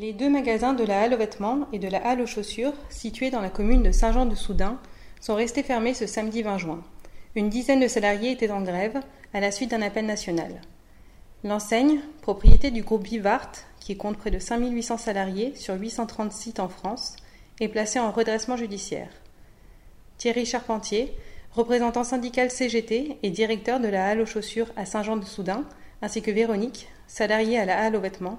Les deux magasins de la Halle aux vêtements et de la Halle aux chaussures, situés dans la commune de Saint-Jean-de-Soudain, sont restés fermés ce samedi 20 juin. Une dizaine de salariés étaient en grève à la suite d'un appel national. L'enseigne, propriété du groupe Vivart, qui compte près de 5800 salariés sur 830 sites en France, est placée en redressement judiciaire. Thierry Charpentier, représentant syndical CGT et directeur de la Halle aux chaussures à Saint-Jean-de-Soudain, ainsi que Véronique, salariée à la Halle aux vêtements,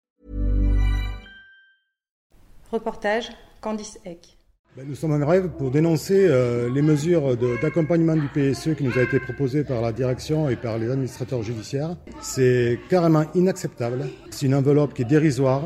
Reportage Candice Eck. Ben, nous sommes en grève pour dénoncer euh, les mesures d'accompagnement du PSE qui nous a été proposées par la direction et par les administrateurs judiciaires. C'est carrément inacceptable. C'est une enveloppe qui est dérisoire,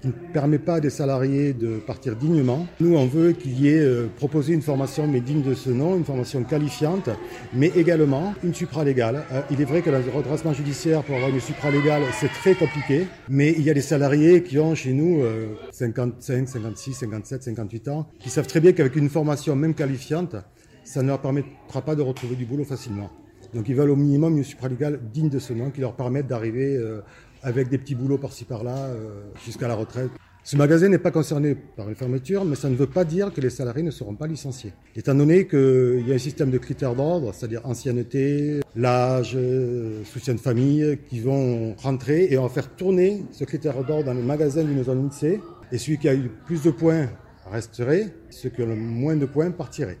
qui ne permet pas à des salariés de partir dignement. Nous, on veut qu'il y ait euh, proposé une formation, mais digne de ce nom, une formation qualifiante, mais également une supralégale. Euh, il est vrai que le redressement judiciaire, pour avoir une supralégale, c'est très compliqué, mais il y a des salariés qui ont chez nous euh, 55, 56, 57, 58 ans, qui savent très bien qu'avec une formation même qualifiante, ça ne leur permettra pas de retrouver du boulot facilement. Donc ils veulent au minimum une supralégale digne de ce nom qui leur permette d'arriver euh, avec des petits boulots par-ci par-là euh, jusqu'à la retraite. Ce magasin n'est pas concerné par une fermeture, mais ça ne veut pas dire que les salariés ne seront pas licenciés. Étant donné qu'il y a un système de critères d'ordre, c'est-à-dire ancienneté, l'âge, euh, soutien de famille, qui vont rentrer et on va faire tourner ce critère d'ordre dans les magasins d'une zone lycée. Et celui qui a eu plus de points resterait, ceux qui ont le moins de points partiraient.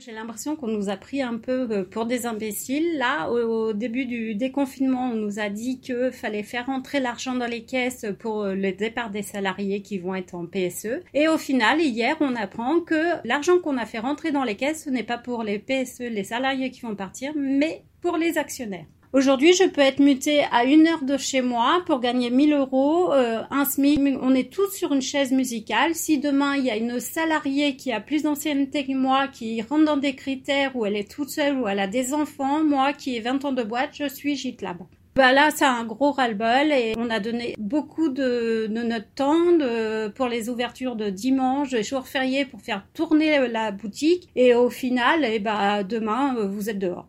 J'ai l'impression qu'on nous a pris un peu euh, pour des imbéciles. Là, au, début du déconfinement, on nous a dit qu'il fallait faire rentrer l'argent dans les caisses pour euh, le départ des salariés qui vont être en PSE. Et au final, hier, on apprend que l'argent qu'on a fait rentrer dans les caisses, ce n'est pas pour les PSE, les salariés qui vont partir, mais pour les actionnaires. Aujourd'hui, je peux être muté à une heure de chez moi pour gagner 1000 euros, euh, un SMIC. On est tous sur une chaise musicale. Si demain il y a une salariée qui a plus d'ancienneté que moi, qui rentre dans des critères où elle est toute seule, où elle a des enfants, moi qui ai 20 ans de boîte, je suis GitLab. Bah là, c'est un gros ras-le-bol et on a donné beaucoup de, notre temps pour les ouvertures de dimanche, de jours fériés pour faire tourner la boutique. Et au final, eh bah, demain, euh, vous êtes dehors.